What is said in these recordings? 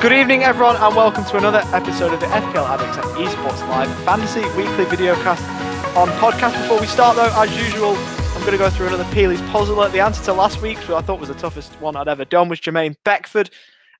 Good evening, everyone, and welcome to another episode of the FPL Addicts and Esports Live Fantasy Weekly Videocast on podcast. Before we start, though, as usual, I'm going to go through another Peely's puzzle. The answer to last week's, which I thought was the toughest one I'd ever done, was Jermaine Beckford.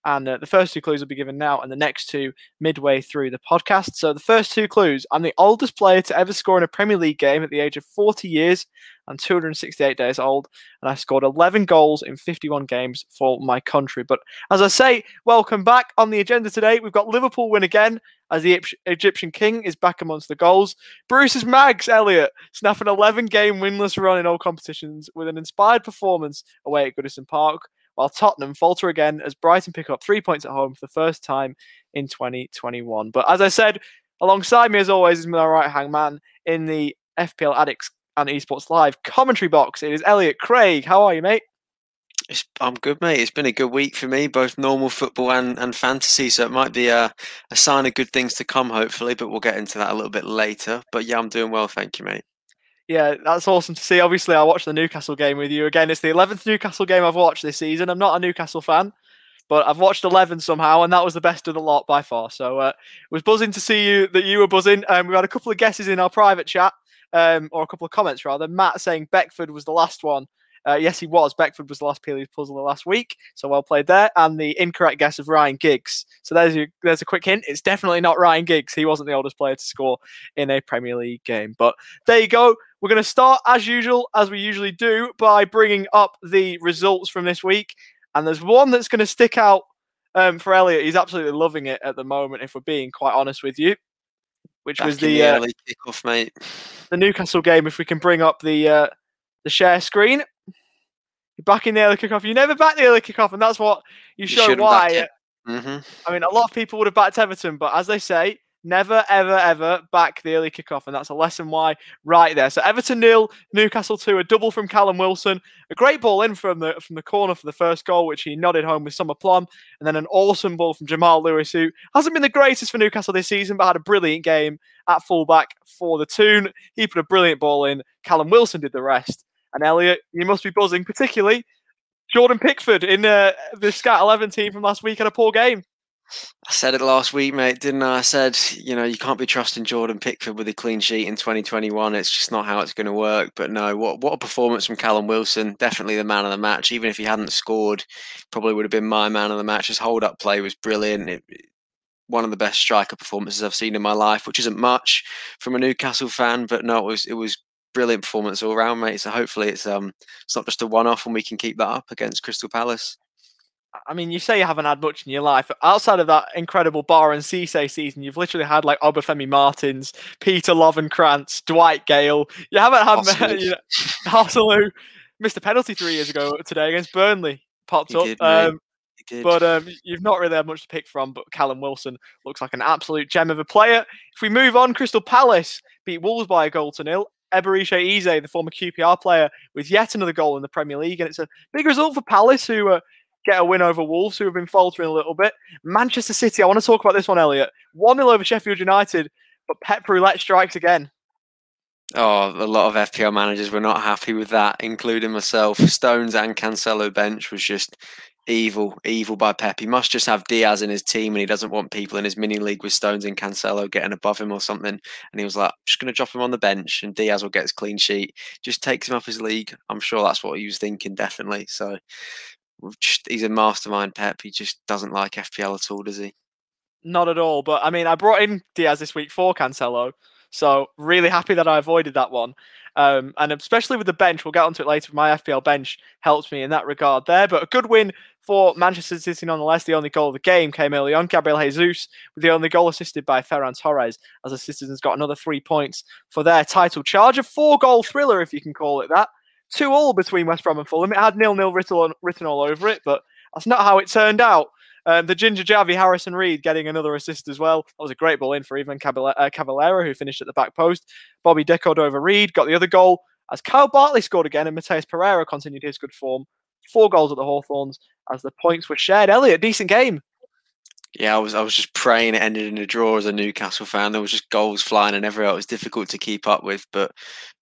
And uh, the first two clues will be given now, and the next two midway through the podcast. So, the first two clues I'm the oldest player to ever score in a Premier League game at the age of 40 years and 268 days old. And I scored 11 goals in 51 games for my country. But as I say, welcome back. On the agenda today, we've got Liverpool win again as the Egyptian king is back amongst the goals. Bruce's Mags, Elliot, snap an 11 game winless run in all competitions with an inspired performance away at Goodison Park while Tottenham falter again as Brighton pick up three points at home for the first time in 2021. But as I said, alongside me as always is my right hand man in the FPL Addicts and Esports Live commentary box. It is Elliot Craig. How are you, mate? It's, I'm good, mate. It's been a good week for me, both normal football and, and fantasy. So it might be a, a sign of good things to come, hopefully. But we'll get into that a little bit later. But yeah, I'm doing well, thank you, mate yeah, that's awesome to see. Obviously, I watched the Newcastle game with you again. It's the eleventh Newcastle game I've watched this season. I'm not a Newcastle fan, but I've watched eleven somehow, and that was the best of the lot by far. So uh, it was buzzing to see you that you were buzzing. Um, we had a couple of guesses in our private chat, um, or a couple of comments rather. Matt saying Beckford was the last one. Uh, yes, he was. Beckford was the last Peely's puzzle the last week, so well played there. And the incorrect guess of Ryan Giggs. So there's your, there's a quick hint. It's definitely not Ryan Giggs. He wasn't the oldest player to score in a Premier League game. But there you go. We're going to start as usual, as we usually do, by bringing up the results from this week. And there's one that's going to stick out um, for Elliot. He's absolutely loving it at the moment, if we're being quite honest with you. Which Back was the, the uh, early kickoff, mate. The Newcastle game. If we can bring up the uh, the share screen, you're back in the early kickoff. You never back the early kickoff, and that's what you, you show why. Mm-hmm. I mean, a lot of people would have backed Everton, but as they say, Never, ever, ever back the early kickoff, and that's a lesson why right there. So Everton nil, Newcastle two, a double from Callum Wilson, a great ball in from the from the corner for the first goal, which he nodded home with some aplomb, and then an awesome ball from Jamal Lewis, who hasn't been the greatest for Newcastle this season, but had a brilliant game at fullback for the Toon. He put a brilliant ball in. Callum Wilson did the rest, and Elliot, you must be buzzing, particularly Jordan Pickford in uh, the Scat 11 team from last week had a poor game. I said it last week, mate, didn't I? I said, you know, you can't be trusting Jordan Pickford with a clean sheet in 2021. It's just not how it's going to work. But no, what what a performance from Callum Wilson. Definitely the man of the match. Even if he hadn't scored, probably would have been my man of the match. His hold up play was brilliant. It, one of the best striker performances I've seen in my life, which isn't much from a Newcastle fan, but no, it was it was brilliant performance all around, mate. So hopefully it's um it's not just a one off and we can keep that up against Crystal Palace. I mean, you say you haven't had much in your life. Outside of that incredible Ba and Cisse season, you've literally had like Obafemi Martins, Peter Lovenkrands, Dwight Gayle. You haven't had you know, missed a penalty three years ago today against Burnley. Popped he up. Did, um, but um, you've not really had much to pick from. But Callum Wilson looks like an absolute gem of a player. If we move on, Crystal Palace beat Wolves by a goal to nil. Eberechi Eze, the former QPR player, with yet another goal in the Premier League, and it's a big result for Palace, who uh, get a win over Wolves, who have been faltering a little bit. Manchester City, I want to talk about this one, Elliot. 1 0 over Sheffield United, but Pep Roulette strikes again. Oh, a lot of FPL managers were not happy with that, including myself. Stones and Cancelo bench was just evil, evil by Pep. He must just have Dias in his team and he doesn't want people in his mini league with Stones and Cancelo getting above him or something. And he was like, I'm just going to drop him on the bench and Dias will get his clean sheet. Just takes him off his league. I'm sure that's what he was thinking, definitely. So he's a mastermind, Pep. He just doesn't like FPL at all, does he? Not at all. But I mean, I brought in Dias this week for Cancelo, so really happy that I avoided that one. Um, and especially with the bench, we'll get onto it later. My FPL bench helped me in that regard there. But a good win for Manchester City nonetheless. The only goal of the game came early on. Gabriel Jesus with the only goal assisted by Ferran Torres as the Citizens got another three points for their title charge. A four goal thriller, if you can call it that two all between West Brom and Fulham. It had nil nil written, written all over it, but that's not how it turned out. Um, the Ginger Javi Harrison Reed getting another assist as well. That was a great ball in for Ivan uh, Cavaleiro, who finished at the back post. Bobby De Cordova-Reid, got the other goal. As Kyle Bartley scored again, and Matheus Pereira continued his good form. Four goals at the Hawthorns as the points were shared. Elliot, decent game. Yeah, I was I was just praying it ended in a draw as a Newcastle fan. There was just goals flying and everywhere. It was difficult to keep up with, but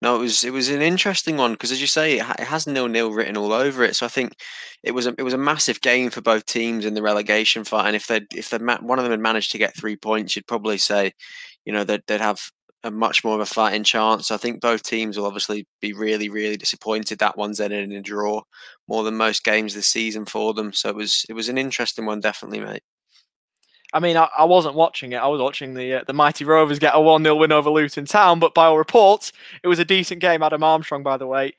no, it was it was an interesting one because, as you say, it, ha- it has nil nil written all over it. So I think it was a it was a massive game for both teams in the relegation fight. And if they if they one of them had managed to get three points, you'd probably say, you know, they'd they'd have a much more of a fighting chance. I think both teams will obviously be really, really disappointed that one's ended in a draw more than most games this season for them. So it was it was an interesting one, definitely, mate. I mean, I, I, wasn't watching it. I was watching the uh, the mighty Rovers get a one 0 win over Luton Town. But by all reports, it was a decent game. Adam Armstrong, by the way,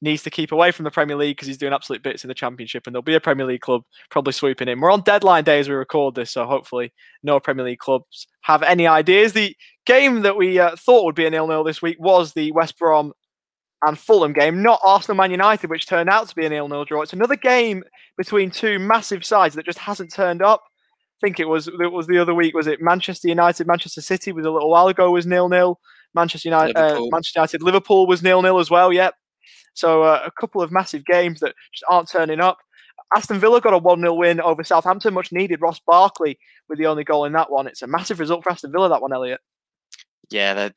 needs to keep away from the Premier League because he's doing absolute bits in the Championship, and there'll be a Premier League club probably swooping in. We're on deadline day as we record this, so hopefully no Premier League clubs have any ideas. The game that we uh, thought would be a nil nil this week was the West Brom and Fulham game, not Arsenal Man United, which turned out to be a nil nil draw. It's another game between two massive sides that just hasn't turned up think it was it was the other week. Was it Manchester United? Manchester City was a little while ago was nil nil. Manchester United, uh, Manchester United, Liverpool was nil nil as well. Yep. So uh, a couple of massive games that just aren't turning up. Aston Villa got a 1 0 win over Southampton, much needed. Ross Barkley with the only goal in that one. It's a massive result for Aston Villa, that one, Elliot. Yeah,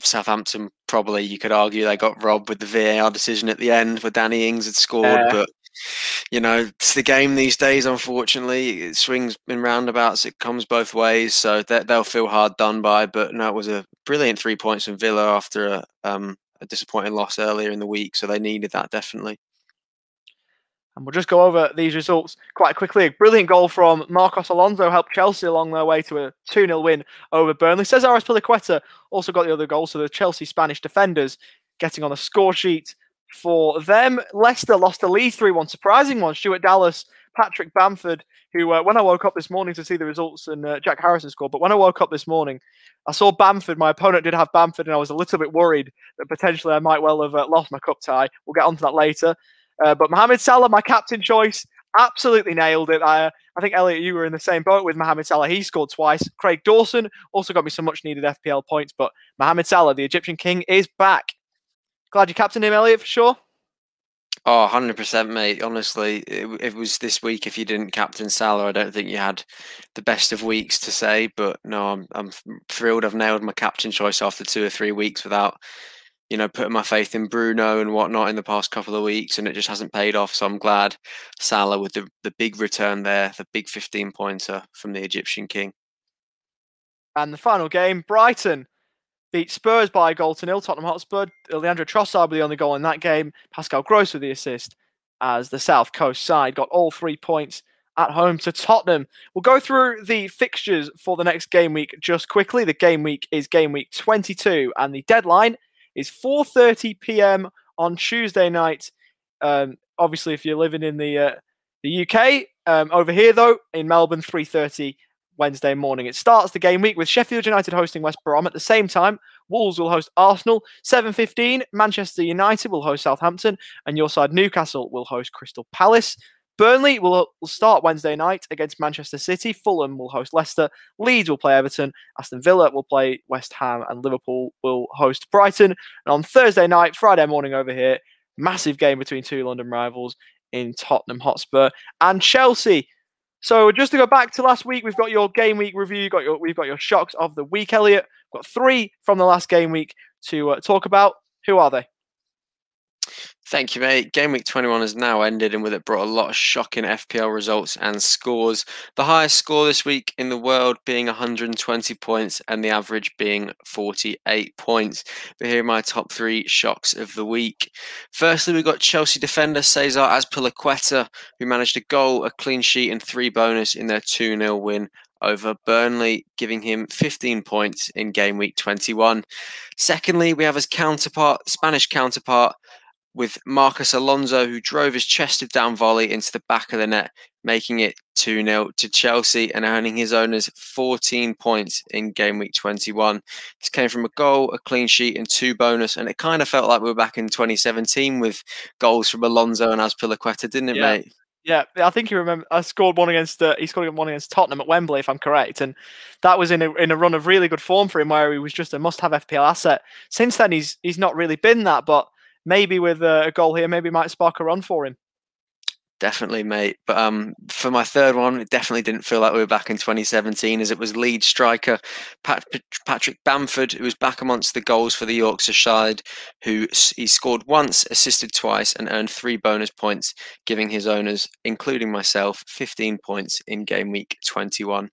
Southampton probably, you could argue, they got robbed with the VAR decision at the end where Danny Ings had scored. Yeah. But you know, it's the game these days. Unfortunately, it swings in roundabouts. It comes both ways, so they'll feel hard done by. But no, it was a brilliant three points from Villa after a, um, a disappointing loss earlier in the week, so they needed that definitely. And we'll just go over these results quite quickly. A brilliant goal from Marcos Alonso helped Chelsea along their way to a 2 0 win over Burnley. Cesar Azpilicueta also got the other goal, so the Chelsea Spanish defenders getting on the score sheet for them. Leicester lost to Leeds 3 1. Surprising one. Stuart Dallas, Patrick Bamford, who, uh, when I woke up this morning to see the results, and uh, Jack Harrison scored, but when I woke up this morning, I saw Bamford. My opponent did have Bamford, and I was a little bit worried that potentially I might well have uh, lost my cup tie. We'll get onto that later. Uh, but Mohamed Salah, my captain choice, absolutely nailed it. I, I think Elliot, you were in the same boat with Mohamed Salah. He scored twice. Craig Dawson also got me some much needed FPL points, but Mohamed Salah, the Egyptian king, is back. Glad you captained him, Elliot, for sure. Oh, 100%, mate. Honestly, it, it, was this week. If you didn't captain Salah, I don't think you had the best of weeks to say. But no, I'm, I'm thrilled I've nailed my captain choice after two or three weeks without, you know, putting my faith in Bruno and whatnot in the past couple of weeks. And it just hasn't paid off. So I'm glad Salah with the, the big return there, the big 15 pointer from the Egyptian King. And the final game, Brighton beat Spurs by a goal to nil. Tottenham Hotspur, Leandro Trossard with the only goal in that game. Pascal Gross with the assist as the South Coast side got all three points at home to Tottenham. We'll go through the fixtures for the next game week just quickly. The game week is game week 22 and the deadline is 4:30 p.m. on Tuesday night. Um, obviously, if you're living in the uh, the UK, um, over here though in Melbourne, 3:30 Wednesday morning. It starts the game week with Sheffield United hosting West Brom. At the same time, Wolves will host Arsenal. 7.15, Manchester United will host Southampton. And your side, Newcastle, will host Crystal Palace. Burnley will, will start Wednesday night against Manchester City. Fulham will host Leicester. Leeds will play Everton. Aston Villa will play West Ham. And Liverpool will host Brighton. And on Thursday night, Friday morning over here, massive game between two London rivals in Tottenham Hotspur and Chelsea. So just to go back to last week, we've got your game week review. Got your we've got your shocks of the week, Elliot. We've got three from the last game week to uh, talk about. Who are they? Thank you, mate. Game week 21 has now ended, and with it brought a lot of shocking FPL results and scores. The highest score this week in the world being 120 points, and the average being 48 points. But here are my top three shocks of the week. Firstly, we've got Chelsea defender Cesar Azpilicueta, who managed a goal, a clean sheet, and three bonus in their 2 0 win over Burnley, giving him 15 points in game week 21. Secondly, we have his counterpart, Spanish counterpart, with Marcos Alonso, who drove his chested down volley into the back of the net, making it 2 0 to Chelsea and earning his owners 14 points in game week 21. This came from a goal, a clean sheet, and two bonus, and it kind of felt like we were back in 2017 with goals from Alonso and Azpilicueta, didn't it, yeah. mate? Yeah, I think you remember. I scored one against. Uh, he scored one against Tottenham at Wembley, if I'm correct, and that was in a in a run of really good form for him, where he was just a must-have FPL asset. Since then, he's he's not really been that, but maybe with a goal here, maybe might spark a run for him. Definitely, mate. But um, for my third one, it definitely didn't feel like we were back in 2017, as it was lead striker Pat- Patrick Bamford, who was back amongst the goals for the Yorkshire side, who he scored once, assisted twice, and earned three bonus points, giving his owners, including myself, 15 points in game week 21.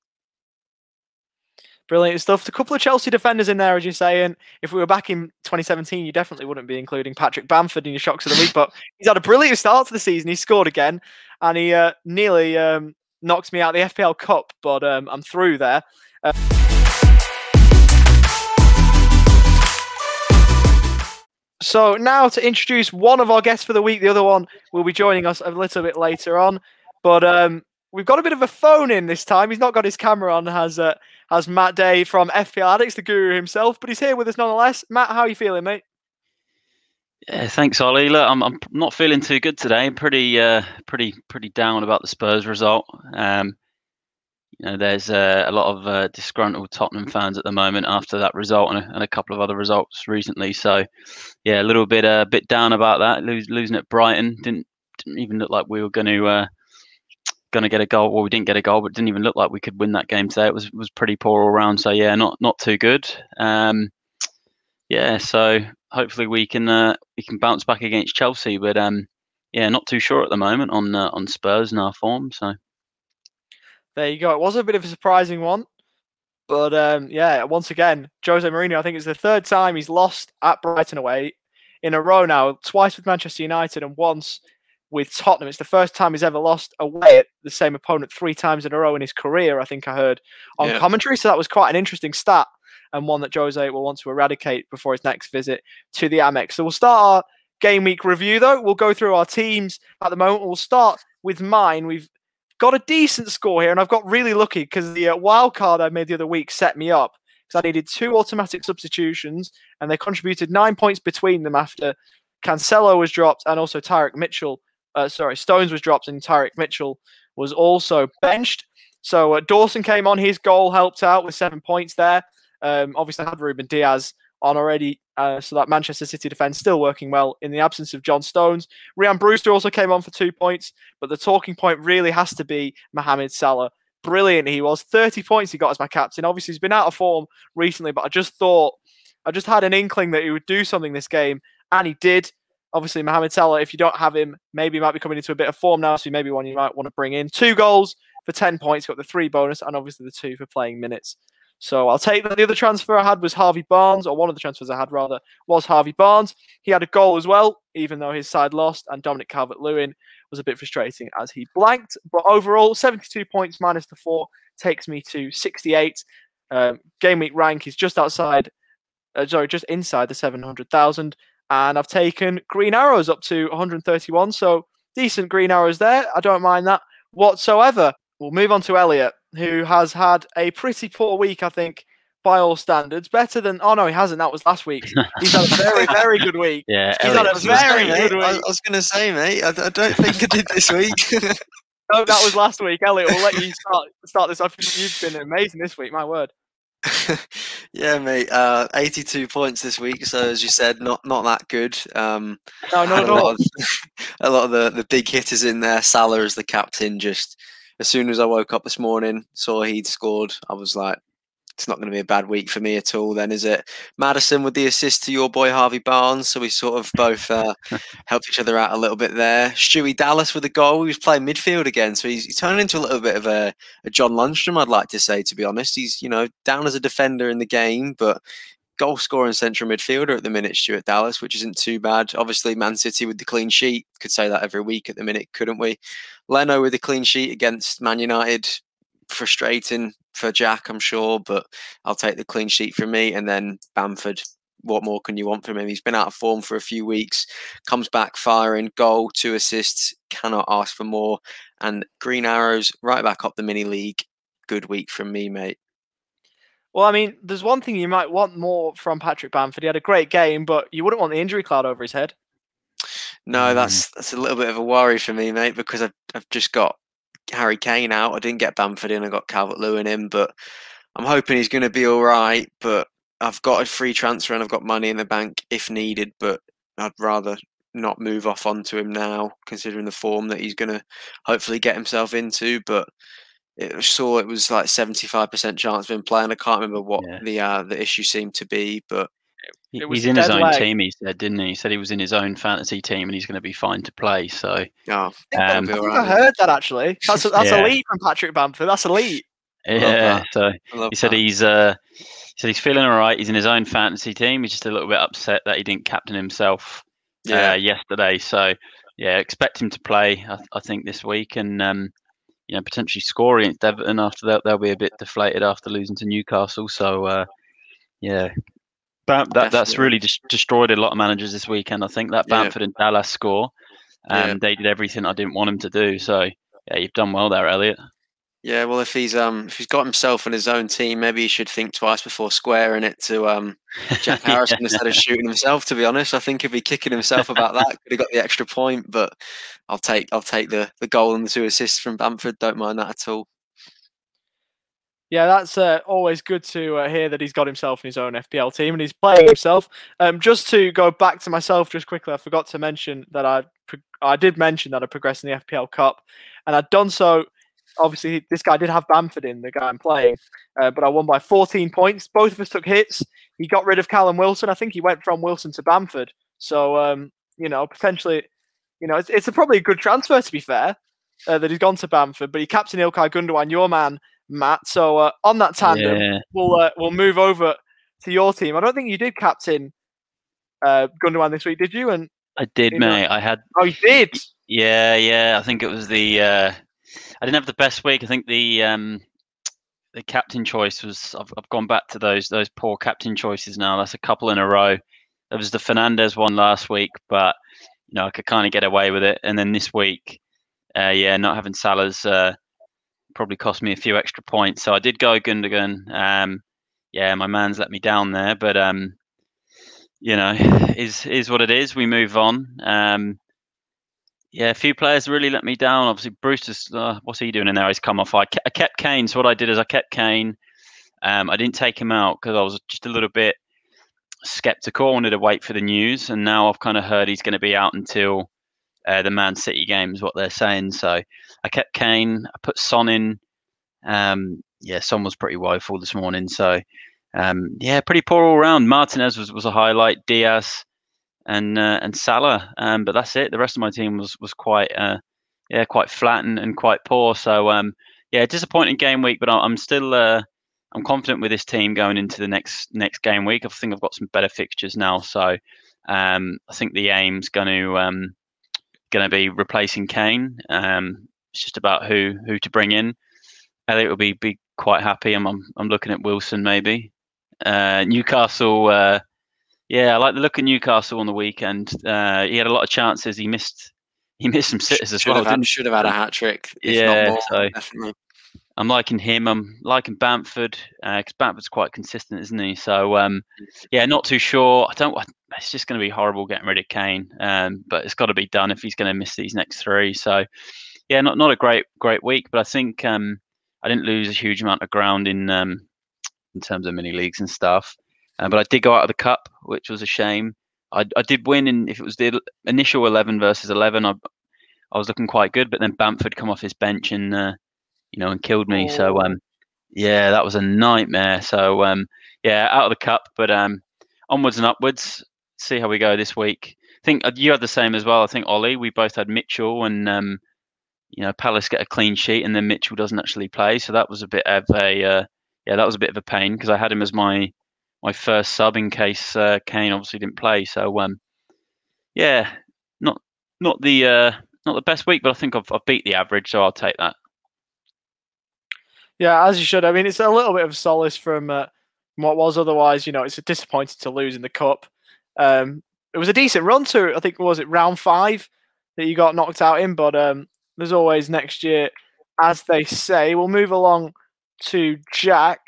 Brilliant stuff. A couple of Chelsea defenders in there, as you're saying. If we were back in 2017, you definitely wouldn't be including Patrick Bamford in your shocks of the week. But he's had a brilliant start to the season. He scored again, and he uh, nearly um, knocked me out the FPL Cup, but um, I'm through there. Uh, so now to introduce one of our guests for the week. The other one will be joining us a little bit later on. But um, we've got a bit of a phone in this time. He's not got his camera on, has uh, has Matt Day from FPL Addicts, the guru himself, but he's here with us nonetheless. Matt, how are you feeling, mate? Yeah, thanks, Ollie. Look, I'm I'm not feeling too good today. Pretty uh, pretty pretty down about the Spurs result. Um, you know, there's uh, a lot of uh, disgruntled Tottenham fans at the moment after that result and a, and a, couple of other results recently. So, yeah, a little bit a uh, bit down about that. Lose, losing at Brighton didn't didn't even look like we were going to uh, going to get a goal. Well, we didn't get a goal, but it didn't even look like we could win that game today. It was was pretty poor all round. So yeah, not not too good. Um, yeah, so hopefully we can uh, we can bounce back against Chelsea, but um, yeah, not too sure at the moment on uh, on Spurs and our form. So there you go. It was a bit of a surprising one, but um, yeah, once again, Jose Mourinho. I think it's the third time he's lost at Brighton away in a row now. Twice with Manchester United and once with Tottenham. It's the first time he's ever lost away at the same opponent three times in a row in his career, I think I heard on yeah. commentary. So that was quite an interesting stat and one that Jose will want to eradicate before his next visit to the Amex. So we'll start our game week review though. We'll go through our teams at the moment. We'll start with mine. We've got a decent score here, and I've got really lucky because the uh, wild card I made the other week set me up because I needed two automatic substitutions, and they contributed nine points between them after Cancelo was dropped and also Tyrick Mitchell uh, sorry, Stones was dropped and Tyrick Mitchell was also benched. So uh, Dawson came on. His goal helped out with seven points there. Um, obviously, I had Ruben Dias on already, uh, so that Manchester City defence still working well in the absence of John Stones. Ryan Brewster also came on for two points, but the talking point really has to be Mohamed Salah. Brilliant he was. 30 points he got as my captain. Obviously, he's been out of form recently, but I just thought, I just had an inkling that he would do something this game, and he did obviously Mohamed Salah, if you don't have him, maybe might be coming into a bit of form now, so maybe one you might want to bring in. Two goals for 10 points, got the three bonus, and obviously the two for playing minutes. So I'll take that. The other transfer I had was Harvey Barnes, or one of the transfers I had rather was Harvey Barnes. He had a goal as well, even though his side lost, and Dominic Calvert Lewin was a bit frustrating as he blanked. But overall, 72 points minus the four takes me to 68. Um, game week rank is just outside, uh, sorry, just inside the 700,000 and I've taken green arrows up to 131. So decent green arrows there. I don't mind that whatsoever. We'll move on to Elliot, who has had a pretty poor week, I think, by all standards. Better than oh no, he hasn't. That was last week. He's had a very, very good week. Yeah, he's had a very say, good week. I, was going to say, mate, I, I, don't think I did this week. no, that was last week. Elliot, we'll let you start start this off. You've been amazing this week. My word. yeah, mate. Uh, 82 points this week. So as you said, not not that good. Um, no, no, no. A lot, of, a lot of the, the big hitters in there. Salah as the captain. Just as soon as I woke up this morning, saw he'd scored. I was like, it's not going to be a bad week for me at all, then, is it? Maddison with the assist to your boy Harvey Barnes, so we sort of both uh, helped each other out a little bit there. Stewie Dallas with a goal. He was playing midfield again, so he's, he's turning into a little bit of a, a John Lundstram, I'd like to say, to be honest. He's you know down as a defender in the game, but goal scoring central midfielder at the minute, Stuart Dallas, which isn't too bad. Obviously, Man City with the clean sheet could say that every week at the minute, couldn't we? Leno with the clean sheet against Man United, frustrating for Jack, I'm sure, but I'll take the clean sheet for me. And then Bamford, what more can you want from him? He's been out of form for a few weeks, comes back firing, goal, two assists, cannot ask for more. And Green Arrows right back up the mini league. Good week from me, mate. Well, I mean, there's one thing you might want more from Patrick Bamford. He had a great game, but you wouldn't want the injury cloud over his head. No, mm. that's that's a little bit of a worry for me, mate, because I've, I've just got Harry Kane out. I didn't get Bamford in. I got Calvert Lewin in, but I'm hoping he's going to be all right. But I've got a free transfer and I've got money in the bank if needed. But I'd rather not move off onto him now, considering the form that he's going to hopefully get himself into. But it saw it was like seventy five percent chance of him playing. I can't remember what Yeah. the uh, the issue seemed to be, but It was He's in his own leg. team. He said, didn't he? He said he was in his own fantasy team and he's going to be fine to play. So oh, Um, I be think I heard that actually. That's that's Yeah. elite from Patrick Bamford. That's elite. yeah, that. so he said that. he's uh, he said he's feeling all right. He's in his own fantasy team. He's just a little bit upset that he didn't captain himself yeah, uh, yesterday. So yeah, expect him to play. I, I think this week and um, you know potentially score against Everton. After that, they'll be a bit deflated after losing to Newcastle. So uh, yeah. Bam- that, that's really just destroyed a lot of managers this weekend. I think that Yeah. Bamford and Dallas score, and Yeah. they did everything I didn't want him to do. So yeah, you've done well there, Elliot. yeah. Well, if he's um if he's got himself and his own team, maybe he should think twice before squaring it to um Jack Harrison instead of shooting himself. To be honest, I think if he kicking himself about that, could have got the extra point. But I'll take I'll take the the goal and the two assists from Bamford. Don't mind that at all. Yeah, that's uh, always good to uh, hear that he's got himself in his own FPL team and he's playing himself. Um, just to go back to myself, just quickly, I forgot to mention that I pro- I did mention that I progressed in the FPL Cup, and I'd done so. Obviously, this guy did have Bamford in the guy I'm playing, uh, but I won by 14 points. Both of us took hits. He got rid of Callum Wilson. I think he went from Wilson to Bamford. So um, you know, potentially, you know, it's, it's a, probably a good transfer to be fair uh, that he's gone to Bamford. But he captain Ilkay Gundogan, your man, Matt. So uh, on that tandem, Yeah, we'll uh, we'll move over to your team. I don't think you did captain uh, Gundogan this week, did you? And I did, You know- mate. I had oh, you did. Yeah, yeah. I think it was the. Uh, I didn't have the best week. I think the um, the captain choice was. I've, I've gone back to those those poor captain choices now. That's a couple in a row. There was the Fernandes one last week, but you know I could kind of get away with it. And then this week, uh, yeah, not having Salah's uh, probably cost me a few extra points. So I did go Gundogan. Um, yeah, my man's let me down there, but um, you know, is is what it is. We move on. Um, yeah, a few players really let me down. Obviously, Brewster's. Uh, what's he doing in there? He's come off. I, I kept Kane. So what I did is I kept Kane. Um, I didn't take him out because I was just a little bit skeptical. I wanted to wait for the news, and now I've kind of heard he's going to be out until uh, the Man City game, is what they're saying. So I kept Kane. I put Son in. Um, yeah, Son was pretty woeful this morning. So um, yeah, pretty poor all round. Martinez was, was a highlight. Dias and uh, and Salah. Um, but that's it. The rest of my team was was quite uh, yeah quite flat and, and quite poor. So um, yeah, disappointing game week. But I'm still uh, I'm confident with this team going into the next next game week. I think I've got some better fixtures now. So um, I think the aim's going to um, going to be replacing Kane. Um, it's just about who who to bring in. Elliot will be be quite happy. I'm I'm, I'm looking at Wilson maybe. Uh, Newcastle. Uh, yeah, I like the look at Newcastle on the weekend. Uh, he had a lot of chances. He missed. He missed some sitters as should well. have had, didn't should have had a hat trick. Yeah, not more, so- definitely. I'm liking him. I'm liking Bamford because Bamford's quite consistent, isn't he? So um, yeah, not too sure. I don't. It's just going to be horrible getting rid of Kane, um, but it's got to be done if he's going to miss these next three. So yeah, not not a great great week, but I think um, I didn't lose a huge amount of ground in um, in terms of mini leagues and stuff. Uh, but I did go out of the cup, which was a shame. I, I did win and if it was the initial eleven versus eleven. I I was looking quite good, but then Bamford come off his bench and uh, you know and killed me. So Oh. um, yeah, that was a nightmare. So um, yeah, out of the cup, but um, onwards and upwards. See how we go this week. I think uh, you had the same as well. I think Ollie, we both had Mitchell and um, you know Palace get a clean sheet and then Mitchell doesn't actually play. So that was a bit of a uh, yeah, that was a bit of a pain because I had him as my my first sub in case uh, Kane obviously didn't play. So um, yeah, not not the uh, not the best week, but I think I've, I've beat the average, so I'll take that. Yeah, as you should. I mean, it's a little bit of solace from, uh, from what was otherwise, you know, it's disappointing to lose in the cup. Um, it was a decent run to, I think, was it round five that you got knocked out in? But um, there's always next year, as they say. We'll move along to Jack,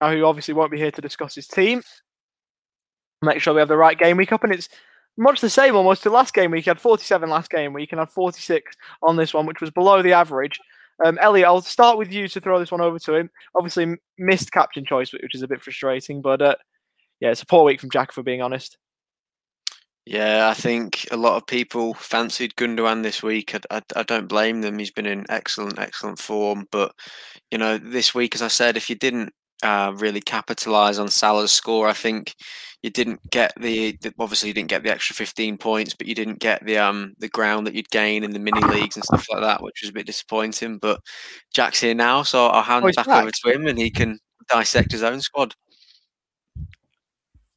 uh, who obviously won't be here to discuss his team. Make sure we have the right game week up, and it's much the same almost to last game week. He had 47 last game week and had 46 on this one, which was below the average. Um, Elliot, I'll start with you to throw this one over to him. Obviously, missed captain choice, which is a bit frustrating, but uh, yeah, it's a poor week from Jack, for being honest. Yeah, I think a lot of people fancied Gundogan this week. I, I, I, don't blame them. He's been in excellent, excellent form. But, you know, this week, as I said, if you didn't uh, really capitalise on Salah's score, I think you didn't get the, the, obviously you didn't get the extra 15 points, but you didn't get the um the ground that you'd gain in the mini leagues and stuff like that, which was a bit disappointing. But Jack's here now, so I'll hand oh, back, back over to him and he can dissect his own squad.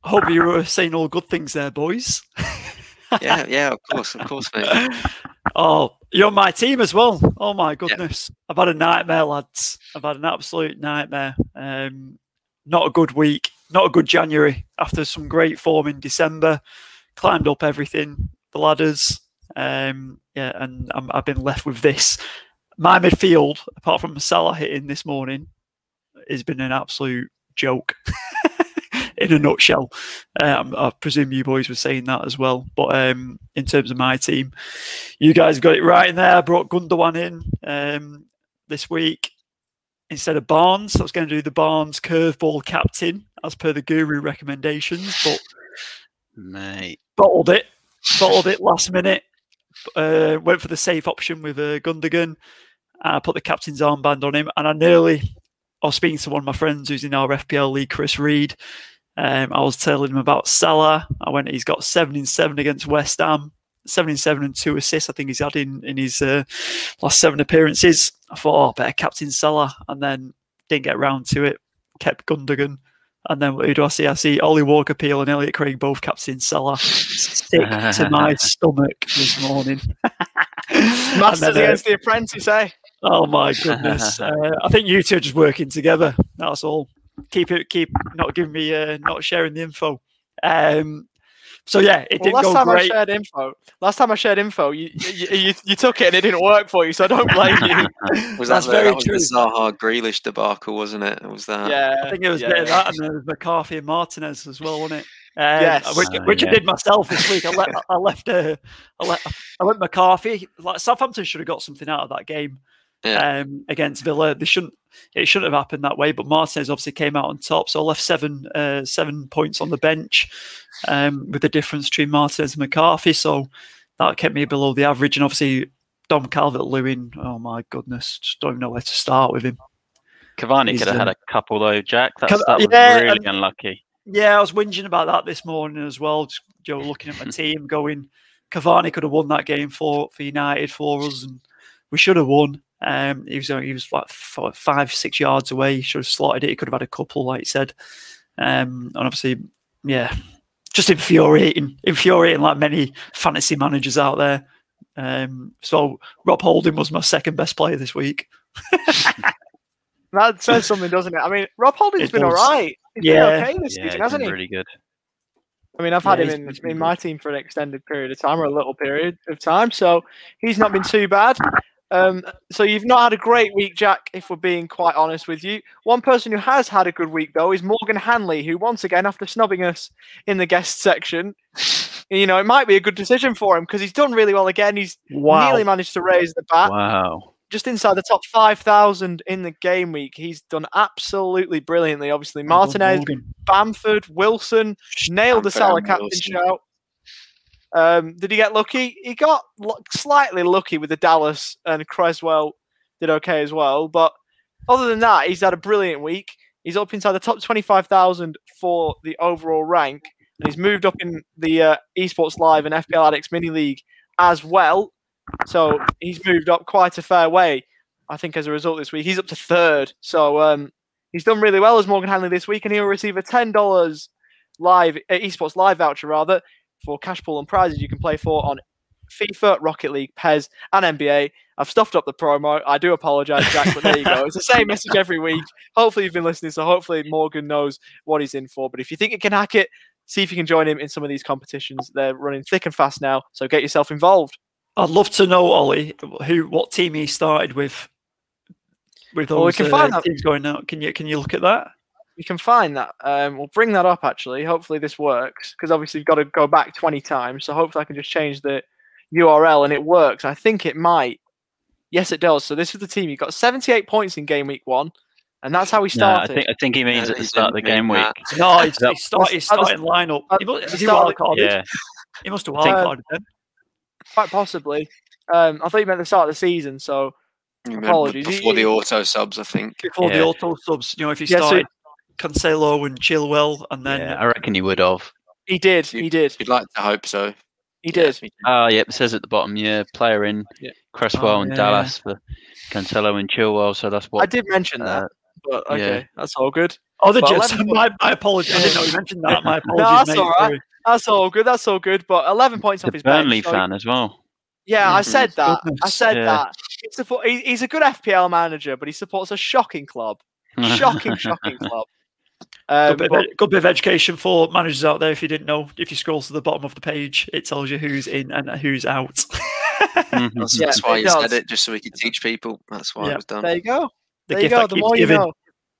I hope you were saying all good things there, boys. yeah, yeah, of course, of course, mate. Oh, you're on my team as well. Oh my goodness, yeah. I've had a nightmare, lads. I've had an absolute nightmare. Um, not a good week, not a good January. After some great form in December, climbed up everything, the ladders. Um, yeah, and i have been left with this. My midfield, apart from Salah hitting this morning, has been an absolute joke. in a nutshell. Um, I presume you boys were saying that as well. But um, in terms of my team, you guys got it right in there. I brought Gundogan in um, this week instead of Barnes. I was going to do the Barnes curveball captain as per the guru recommendations, but mate bottled it, bottled it last minute. Uh, went for the safe option with uh, Gundogan. I put the captain's armband on him, and I nearly. I was speaking to one of my friends who's in our FPL league, Chris Reed, um, I was telling him about Salah. I went, he's got seven in seven against West Ham, seven in seven and two assists. I think he's had in, in his uh, last seven appearances. I thought, oh, better captain Salah, and then didn't get round to it. Kept Gundogan. And then who do I see? I see Ollie Walker Peel and Elliot Craig both captain Salah. Sick to my stomach this morning. Masters then, uh, against the apprentice, eh? Oh my goodness! Uh, I think you two are just working together. That's all keep it, keep not giving me, uh, not sharing the info. Um, so yeah, it well, didn't last go time great. I shared info, last time I shared info, you you, you, you took it and it didn't work for you, so I don't blame you. was that the, very that was true. the Zaha Grealish debacle, wasn't it? Was that? Yeah, I think it was yeah. that, and there was McCarthy and Martinez as well, wasn't it? Um, yes, which, uh, which yeah. I did myself this week. I, let, I left. Uh, I, let, I went McCarthy. Like Southampton should have got something out of that game yeah. um, against Villa. They shouldn't. It shouldn't have happened that way. But Martinez obviously came out on top, so I left seven uh, seven points on the bench um, with the difference between Martinez and McCarthy. So that kept me below the average. And obviously Dom Calvert Lewin. Oh my goodness, just don't know where to start with him. Cavani could have had a couple though, Jack. That's, that was yeah, really and, unlucky. Yeah, I was whinging about that this morning as well. Just, you know, looking at my team, going, Cavani could have won that game for for United for us, and we should have won. Um, he was he was like five six yards away. He should have slotted it. He could have had a couple, like you said. Um, and obviously, yeah, just infuriating, infuriating like many fantasy managers out there. Um, so Rob Holding was my second best player this week. that says something, doesn't it? I mean, Rob Holding's it been all right. He's yeah, okay this yeah, season, hasn't he? Really good. I mean, I've had yeah, him in, in my team for an extended period of time or a little period of time, so he's not been too bad. Um, so you've not had a great week, Jack, if we're being quite honest with you. One person who has had a good week, though, is Morgan Hanley, who once again, after snubbing us in the guest section, you know, it might be a good decision for him because he's done really well again. He's wow. nearly managed to raise the bat. Wow. Just inside the top 5,000 in the game week. He's done absolutely brilliantly. Obviously, Martinez, Bamford, Wilson, nailed the Salah captain shout. Um, did he get lucky? He got slightly lucky with the Dallas, and Cresswell did okay as well. But other than that, he's had a brilliant week. He's up inside the top 25,000 for the overall rank, and he's moved up in the uh, Esports Live and FPL Addicts Mini League as well. So he's moved up quite a fair way, I think, as a result this week. He's up to third. So um, he's done really well as Morgan Hanley this week, and he'll receive a $10 live uh, Esports Live voucher rather for cash pool and prizes you can play for on FIFA, Rocket League, PES, and NBA. I've stuffed up the promo. I do apologize, Jack, but there you go. It's the same message every week. Hopefully, you've been listening, so hopefully, Morgan knows what he's in for. But if you think you can hack it, see if you can join him in some of these competitions. They're running thick and fast now, so get yourself involved. I'd love to know, Ollie, who what team he started with. With all well, we can uh, find that. teams going out, can you can you look at that? You can find that. Um, we'll bring that up actually. Hopefully this works because obviously you've got to go back 20 times. So hopefully I can just change the URL and it works. I think it might. Yes, it does. So this is the team. You got 78 points in game week one, and that's how we started. No, I think I think he means at the start of the game week. No, he's, he's, start, he's starting lineup. Is he wild carded? Yeah. He must have Uh, wildcarded then. Quite possibly. Um, I thought you meant the start of the season, so Apologies. Before the auto subs, I think. Before the auto subs, you know, if he Yeah, so- started Cancelo and Chilwell and then yeah, I reckon he would have. he did. He did. You'd like to hope so. He did. Yes, me. Ah, yep, it says at the bottom, yeah, player in Yeah. Cresswell Oh, and yeah, Dallas for Cancelo and Chilwell. So that's what I did mention that, uh, but yeah. okay, that's all good. Oh, the Well, Jets. 11 My, my apologies. I didn't know you mentioned that. My apologies, no, that's mate. all right. That's all good. That's all good. But 11 points the off his bench. Burnley so- fan as well. Yeah, I Mhm. said that. I said Yeah. that. He support, he, he's a good FPL manager, but he supports a shocking club. Shocking, shocking club. Um, Good, bit but- of, good bit of education for managers out there. If you didn't know, if you scroll to the bottom of the page, it tells you who's in and who's out. Mhm. That's, Yeah, that's why it you does. said it, just so we could teach people. That's why Yeah. it was done. there you go. the there you go. The keeps more you know.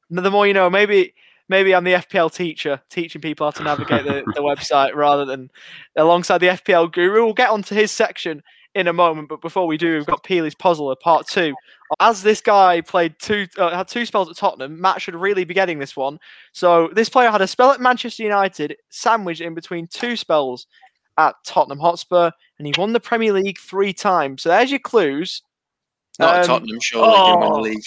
The more you know. Maybe maybe I'm the FPL teacher, teaching people how to navigate the, the website rather than alongside the FPL guru. We'll get onto his section in a moment, but before we do, we've got Peely's Puzzler Part Two. As this guy played two, uh, had two spells at Tottenham, Matt should really be getting this one. So this player had a spell at Manchester United, sandwiched in between two spells at Tottenham Hotspur, and he won the Premier League three times. So there's your clues. Not Um, Tottenham, surely. Didn't win the oh. league.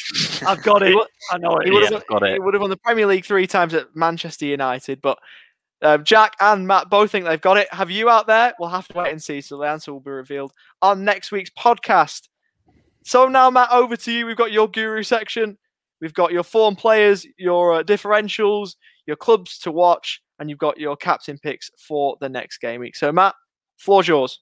I've got it. I know it. he would Yeah, have got he would have won the Premier League three times at Manchester United, but um, Jack and Matt both think they've got it. Have you out there? We'll have to wait and see. So the answer will be revealed on next week's podcast. So now, Matt, over to you. We've got your guru section. We've got your form players, your uh, differentials, your clubs to watch, and you've got your captain picks for the next game week. So, Matt, floor's yours.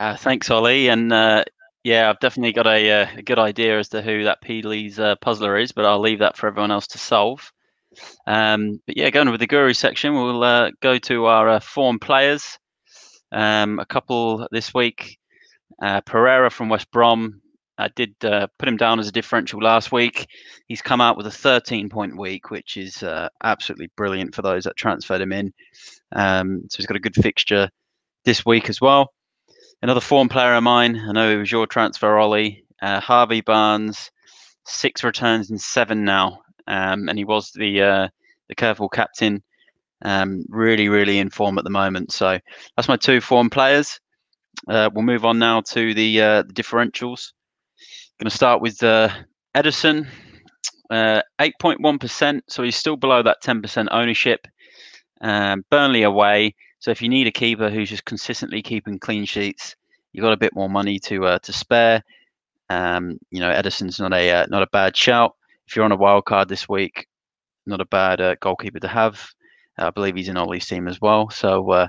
Uh, thanks, Ollie. And uh, yeah, I've definitely got a, uh, a good idea as to who that Peely's uh, puzzler is, but I'll leave that for everyone else to solve. Um, but yeah, going with the guru section, we'll uh, go to our uh, form players. Um, a couple this week. Uh, Pereira from West Brom. I did put him down as a differential last week. He's come out with a 13 point week, which is absolutely brilliant for those that transferred him in. Um, so he's got a good fixture this week as well. Another form player of mine, I know it was your transfer, Ollie, uh, Harvey Barnes, six returns in seven now, um, and he was the uh, the careful captain. Um, really, really in form at the moment. So that's my two form players. Uh, we'll move on now to the uh, the differentials. Going to start with uh, Ederson, uh, 8.1%. So he's still below that 10% ownership. Um, Burnley away. So if you need a keeper who's just consistently keeping clean sheets, you've got a bit more money to uh, to spare. Um, you know, Ederson's not a uh, not a bad shout. If you're on a wild card this week, not a bad uh, goalkeeper to have. I believe he's in Ollie's team as well. So uh,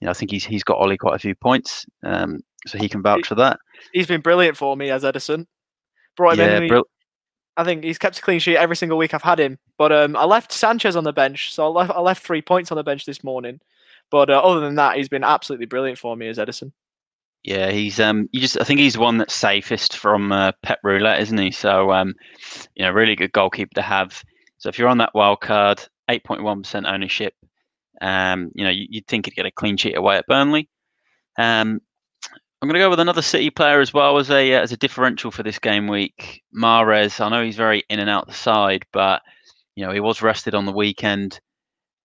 you know, I think he's he's got Ollie quite a few points, um, so he can vouch for that. He's been brilliant for me as Ederson. Brought him Yeah, in. I think he's kept a clean sheet every single week I've had him. But um, I left Sanchez on the bench, so I left, I left three points on the bench this morning. But uh, other than that, he's been absolutely brilliant for me as Ederson. Yeah, he's um you just I think he's one that's safest from uh, Pep Roulette, isn't he? So um you know, really good goalkeeper to have. So if you're on that wild card, 8.1% ownership, um, you know, you, you'd think he'd get a clean sheet away at Burnley. Um I'm going to go with another City player as well as a uh, as a differential for this game week. Mahrez, I know he's very in and out the side, but you know he was rested on the weekend,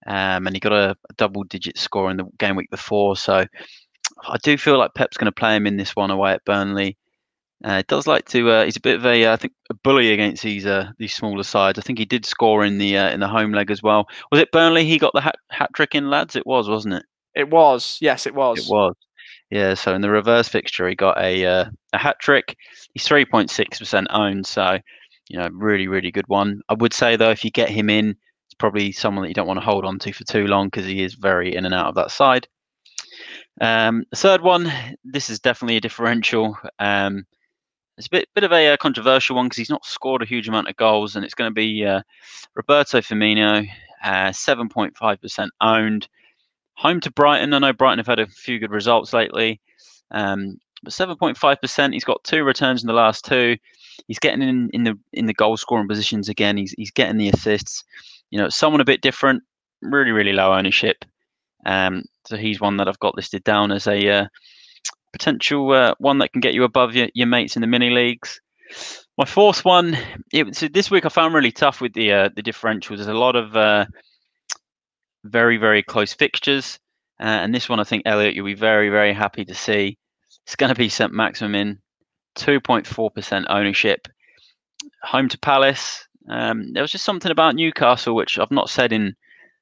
um, and he got a, a double-digit score in the game week before. So I do feel like Pep's going to play him in this one away at Burnley. Uh, does like to. Uh, he's a bit of a, uh, I think, a bully against these uh, these smaller sides. I think he did score in the uh, in the home leg as well. Was it Burnley? He got the hat, hat trick in, lads. It was, wasn't it? It was, yes, it was. It was. Yeah. So in the reverse fixture, he got a uh, a hat trick. He's three point six percent owned. So you know, really, really good one. I would say though, if you get him in, probably someone that you don't want to hold on to for too long because he is very in and out of that side. Um, the third one, this is definitely a differential. Um, it's a bit bit of a uh, controversial one because he's not scored a huge amount of goals, and it's going to be uh, Roberto Firmino, uh, seven point five percent owned. Home to Brighton. I know Brighton have had a few good results lately, um, but seven point five percent. He's got two returns in the last two. He's getting in in the in the goal scoring positions again. He's he's getting the assists. You know, someone a bit different. Really, really low ownership. Um, so he's one that I've got listed down as a uh, potential uh, one that can get you above your, your mates in the mini leagues. My fourth one, it, so this week I found really tough with the uh, the differentials. There's a lot of uh, very, very close fixtures. Uh, and this one, I think, Elliot, you'll be very, very happy to see. It's going to be Saint-Maximin in 2.4% ownership. Home to Palace. Um, there was just something about Newcastle which I've not said in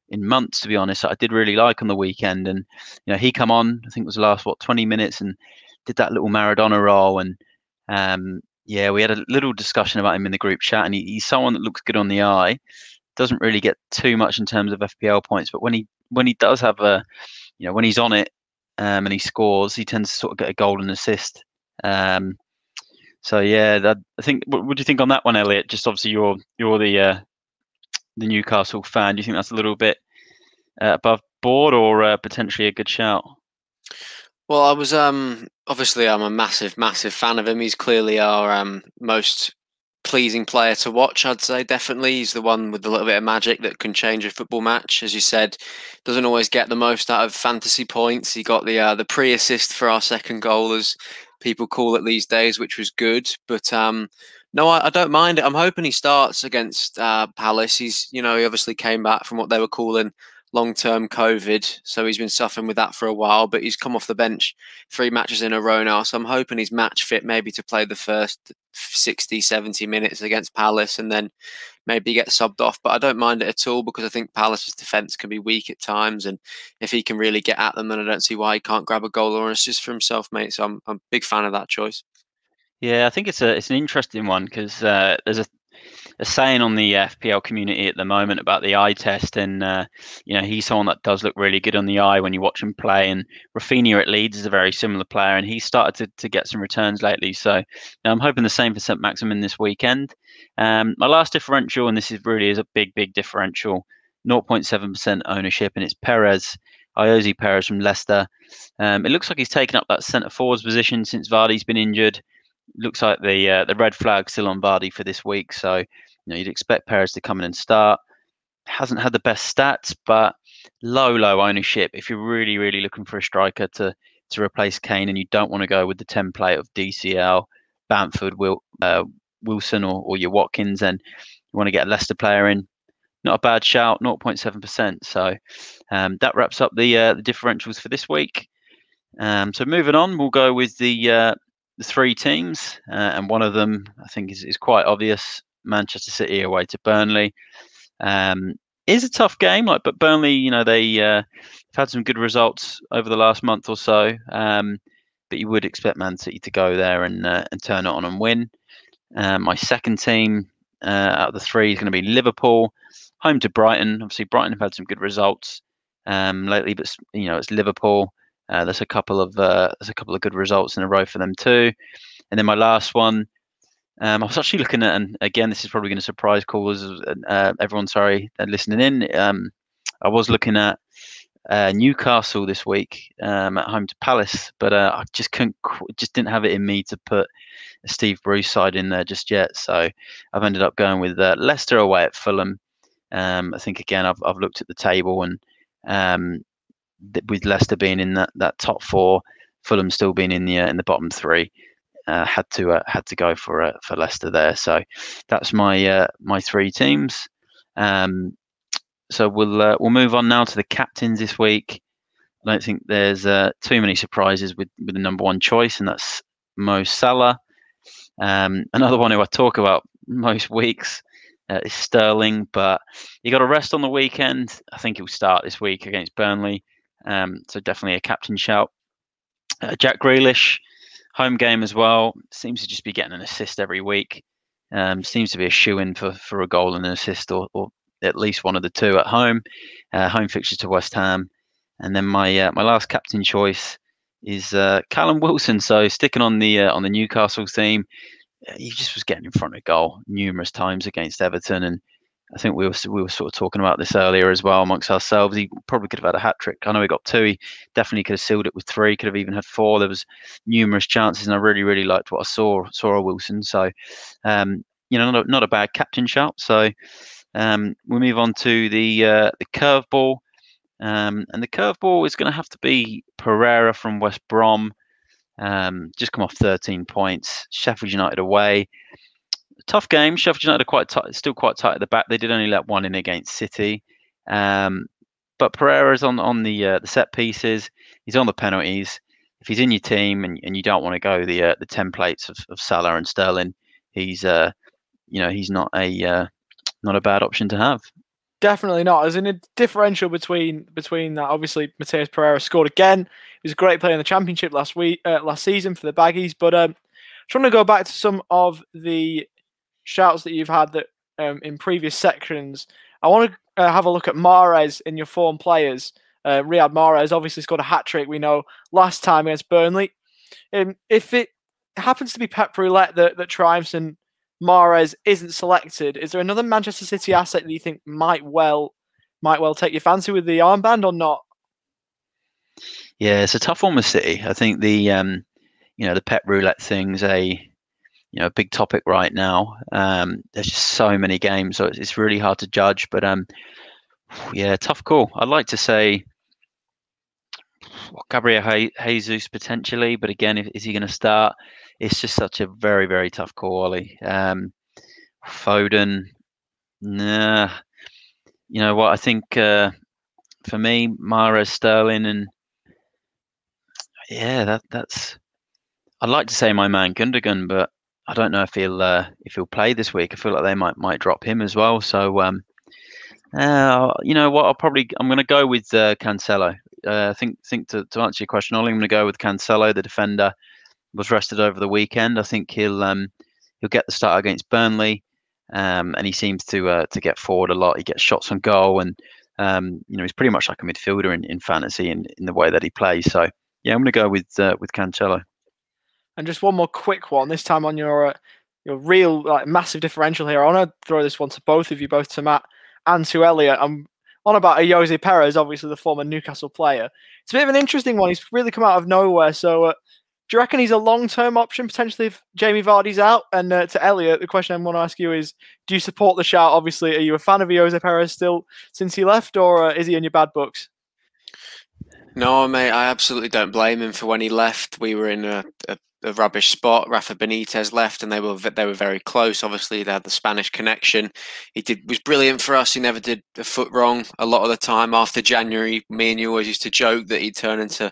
in months, to be honest. I did really like on the weekend, and you know he come on. I think it was the last what 20 minutes and did that little Maradona roll, and um, yeah, we had a little discussion about him in the group chat, and he, he's someone that looks good on the eye. Doesn't really get too much in terms of FPL points, but when he when he does have a, you know, when he's on it um, and he scores, he tends to sort of get a golden assist. Um, so yeah, that, I think. What, what, do you think on that one, Elliot? Just obviously, you're you're the uh, the Newcastle fan. Do you think that's a little bit uh, above board or uh, potentially a good shout? Well, I was um obviously I'm a massive massive fan of him. He's clearly our um most pleasing player to watch. I'd say definitely he's the one with a little bit of magic that can change a football match. As you said, doesn't always get the most out of fantasy points. He got the uh, the pre assist for our second goal, as people call it these days, which was good. But um, no, I, I, don't mind it. I'm hoping he starts against uh, Palace. He's you know he obviously came back from what they were calling long term COVID. So he's been suffering with that for a while, but he's come off the bench three matches in a row now. So I'm hoping he's match fit maybe to play the first 60, 70 minutes against Palace and then maybe get subbed off. But I don't mind it at all because I think Palace's defence can be weak at times. And if he can really get at them, then I don't see why he can't grab a goal or an assist for himself, mate. So I'm, I'm a big fan of that choice. Yeah, I think it's a it's an interesting one because uh, there's a a saying on the FPL community at the moment about the eye test, and uh, you know he's someone that does look really good on the eye when you watch him play. And Raphinha at Leeds is a very similar player, and he's started to, to get some returns lately. So I'm hoping the same for Saint-Maximin this weekend. Um, my last differential, and this is really is a big big differential, 0.7% ownership, and it's Perez. Ayoze Perez from Leicester. Um, it looks like he's taken up that centre forwards position since Vardy's been injured looks like the uh, the red flag still on Vardy for this week. So you know, you'd expect Perez to come in and start. Hasn't had the best stats, but low, low ownership. If you're really, really looking for a striker to to replace Kane, and you don't want to go with the template of DCL, Bamford, Wil, uh, Wilson, or, or your Watkins, and you want to get a Leicester player in, not a bad shout, 0.7%. So um, that wraps up the uh, the differentials for this week. Um, so moving on, we'll go with the uh, the three teams, uh, and one of them I think is, is quite obvious. Manchester City away to Burnley. Um, is a tough game, like, but Burnley, you know, they uh, have had some good results over the last month or so. Um, but you would expect Man City to go there and uh, and turn it on and win. Uh, my second team uh, out of the three is going to be Liverpool, home to Brighton. Obviously, Brighton have had some good results um, lately, but you know it's Liverpool. Uh, there's a couple of uh, there's a couple of good results in a row for them too. And then my last one, um, I was actually looking at, and again, this is probably going to surprise callers, uh, everyone. Sorry, listening in. Um, I was looking at uh, Newcastle this week um, at home to Palace, but uh, I just couldn't, just didn't have it in me to put Steve Bruce side in there just yet. So I've ended up going with uh, Leicester away at Fulham. Um, I think again, I've I've looked at the table and um, with Leicester being in that, that top four, Fulham still being in the uh, in the bottom three, uh, had to uh, had to go for uh, for Leicester there. So that's my uh, my three teams. Um, so we'll uh, we'll move on now to the captains this week. I don't think there's uh, too many surprises with with the number one choice, and that's Mo Salah. Um, another one who I talk about most weeks is Sterling, but he got a rest on the weekend. I think he'll start this week against Burnley. Um, so definitely a captain shout. Jack Grealish, home game as well. Seems to just be getting an assist every week. Um, seems to be a shoe in for, for a goal and an assist, or, or at least one of the two at home. Uh, home fixture to West Ham, and then my uh, my last captain choice is uh, Callum Wilson. So sticking on the uh, on the Newcastle theme, uh, he just was getting in front of goal numerous times against Everton, and I think we were we were sort of talking about this earlier as well amongst ourselves. He probably could have had a hat trick. I know he got two. He definitely could have sealed it with three. Could have even had four. There was numerous chances, and I really really liked what I saw saw Wilson. So, um, you know, not a, not a bad captain shot. So, um, we move on to the uh, the curveball, um, and the curveball is going to have to be Pereira from West Brom. Um, just come off 13 points. Sheffield United away tough game. Sheffield United are quite tight, still quite tight at the back. They did only let one in against City. Um, but Pereira's on on the uh, the set pieces. He's on the penalties. If he's in your team and, and you don't want to go the uh, the templates of, of Salah and Sterling, he's uh you know he's not a uh, not a bad option to have. Definitely not. There's a differential between between that. Obviously, Matheus Pereira scored again. He was a great player in the championship last week, uh, last season for the Baggies. But um, want to go back to some of the shouts that you've had that um, in previous sections. I want to uh, have a look at Mahrez in your form players. Uh, Riyad Mahrez obviously scored a hat trick. We know last time against Burnley. Um, if it happens to be Pep Roulette that, that triumphs and Mahrez isn't selected, is there another Manchester City asset that you think might well might well take your fancy with the armband or not? Yeah, it's a tough one with City. I think the um, you know the Pep Roulette thing's a you know a big topic right now. Um, there's just so many games, so it's, it's really hard to judge. But um, yeah, tough call. I'd like to say well, Gabriel Jesus potentially, but again, if, is he going to start? it's just such a very very tough call, Ollie. Um, Foden, nah. You know what? I think uh, for me, Mahrez, Sterling, and yeah, that that's. I'd like to say my man Gundogan, but I don't know if he'll uh, if he'll play this week. I feel like they might might drop him as well. So um, uh, you know what? I'll probably I'm going to go with uh, Cancelo. Uh, I think think to, to answer your question, Ollie, I'm going to go with Cancelo, the defender was rested over the weekend. I think he'll um, he'll get the start against Burnley, um, and he seems to uh, to get forward a lot. He gets shots on goal, and um, you know he's pretty much like a midfielder in, in fantasy in, in the way that he plays. So yeah, I'm going to go with uh, with Cancelo. And just one more quick one. This time on your uh, your real like massive differential here. I want to throw this one to both of you, both to Matt and to Elliot. I'm on about Ayoze Perez, obviously the former Newcastle player. It's a bit of an interesting one. He's really come out of nowhere. So uh, do you reckon he's a long term option potentially if Jamie Vardy's out? And uh, to Elliot, the question I want to ask you is do you support the shout? Obviously, are you a fan of Ayoze Perez still since he left, or uh, is he in your bad books? No, mate, I absolutely don't blame him for when he left. We were in a, a, a, rubbish spot. Rafa Benitez left, and they were they were very close. Obviously, they had the Spanish connection. He did was brilliant for us. He never did a foot wrong a lot of the time. After January, me and you always used to joke that he'd turn into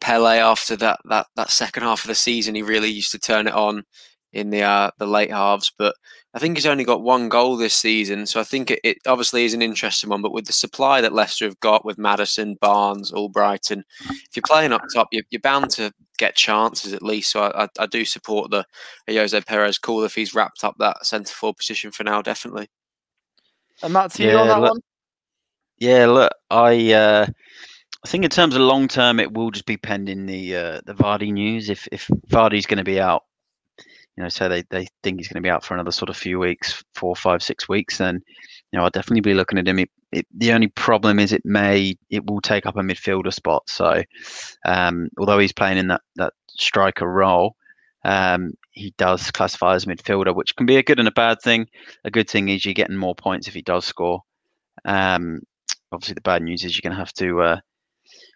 Pele after that, that that second half of the season, he really used to turn it on in the uh, the late halves. But I think he's only got one goal this season, so I think it, it, obviously is an interesting one. But with the supply that Leicester have got with Maddison, Barnes, Albrighton, if you're playing up top, you're, you're bound to get chances at least. So I, I, I do support the Ayoze Perez call if he's wrapped up that centre forward position for now, definitely. And Matt, to yeah, you on that look, one? Yeah, look, I. Uh, I think in terms of long term, it will just be pending the uh, the Vardy news. If if Vardy's going to be out, you know, so they, they think he's going to be out for another sort of few weeks, four, five, six weeks, then you know I'll definitely be looking at him. It, it, the only problem is it may it will take up a midfielder spot. So um, although he's playing in that that striker role, um, he does classify as midfielder, which can be a good and a bad thing. A good thing is you're getting more points if he does score. Um, obviously, the bad news is you're going to have to uh,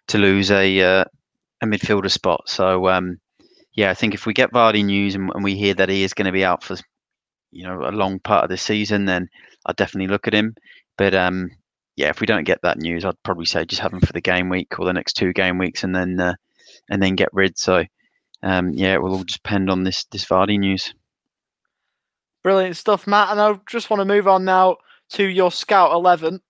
to lose a uh, a midfielder spot. So um, yeah, I think if we get Vardy news and, and we hear that he is going to be out for you know a long part of the season, then I'd definitely look at him. But um, yeah, if we don't get that news, I'd probably say just have him for the game week or the next two game weeks, and then uh, and then get rid. So um, yeah, it will all depend on this this Vardy news. Brilliant stuff, Matt. And I just want to move on now to your Scout Eleven,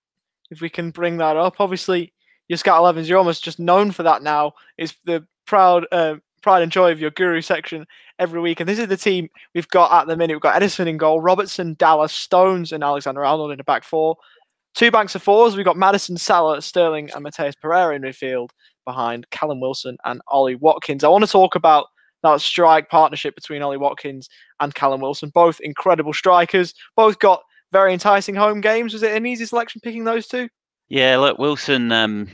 if we can bring that up. Obviously, your Scout 11s, you're almost just known for that now. Is the proud uh, pride and joy of your guru section every week. And this is the team we've got at the minute. We've got Ederson in goal, Robertson, Dallas, Stones, and Alexander Arnold in the back four. Two banks of fours. We've got Maddison, Salah, Sterling, and Matheus Pereira in midfield behind Callum Wilson and Ollie Watkins. I want to talk about that strike partnership between Ollie Watkins and Callum Wilson. Both incredible strikers. Both got very enticing home games. Was it an easy selection picking those two? Yeah, look, Wilson um,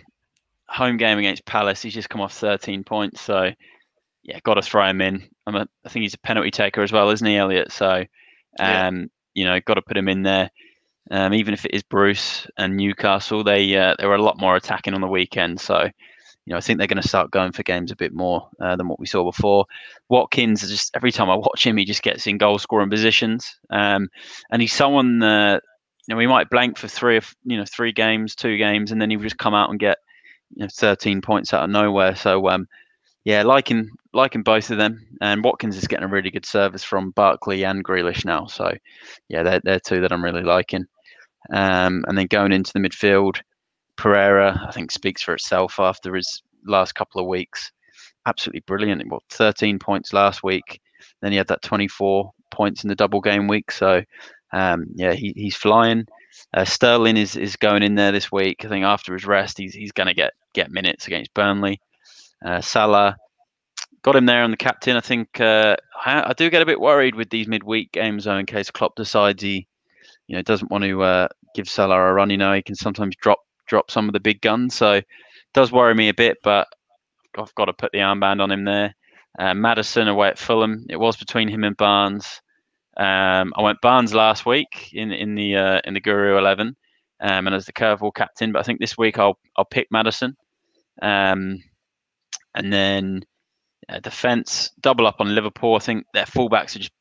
home game against Palace, he's just come off 13 points. So, yeah, got to throw him in. I'm a, I think he's a penalty taker as well, isn't he, Elliot? So, um, yeah. you know, got to put him in there. Um, even if it is Bruce and Newcastle, they uh, they were a lot more attacking on the weekend. So, you know, I think they're going to start going for games a bit more uh, than what we saw before. Watkins, just every time I watch him, he just gets in goal scoring positions, um, and he's someone that you know, we might blank for three of you know three games, two games, and then he would just come out and get you know 13 points out of nowhere. So um, yeah, liking liking both of them, and Watkins is getting a really good service from Barkley and Grealish now. So yeah, they're they're two that I'm really liking. Um, and then going into the midfield, Pereira I think speaks for itself after his last couple of weeks. Absolutely brilliant. What 13 points last week. Then he had that 24 points in the double game week. So um, yeah, he, he's flying. Uh, Sterling is is going in there this week. I think after his rest, he's he's going to get get minutes against Burnley. Uh, Salah got him there on the captain. I think uh, I, I, do get a bit worried with these midweek games though, in case Klopp decides he, you know, doesn't want to uh, give Salah a run. You know, he can sometimes drop drop some of the big guns, so it does worry me a bit. But I've got to put the armband on him there. Uh, Maddison away at Fulham. It was between him and Barnes. Um, I went Barnes last week in in the uh, in the Guru Eleven, um, and as the curveball captain. But I think this week I'll I'll pick Maddison. um, and then uh, defense double up on Liverpool. I think their fullbacks are just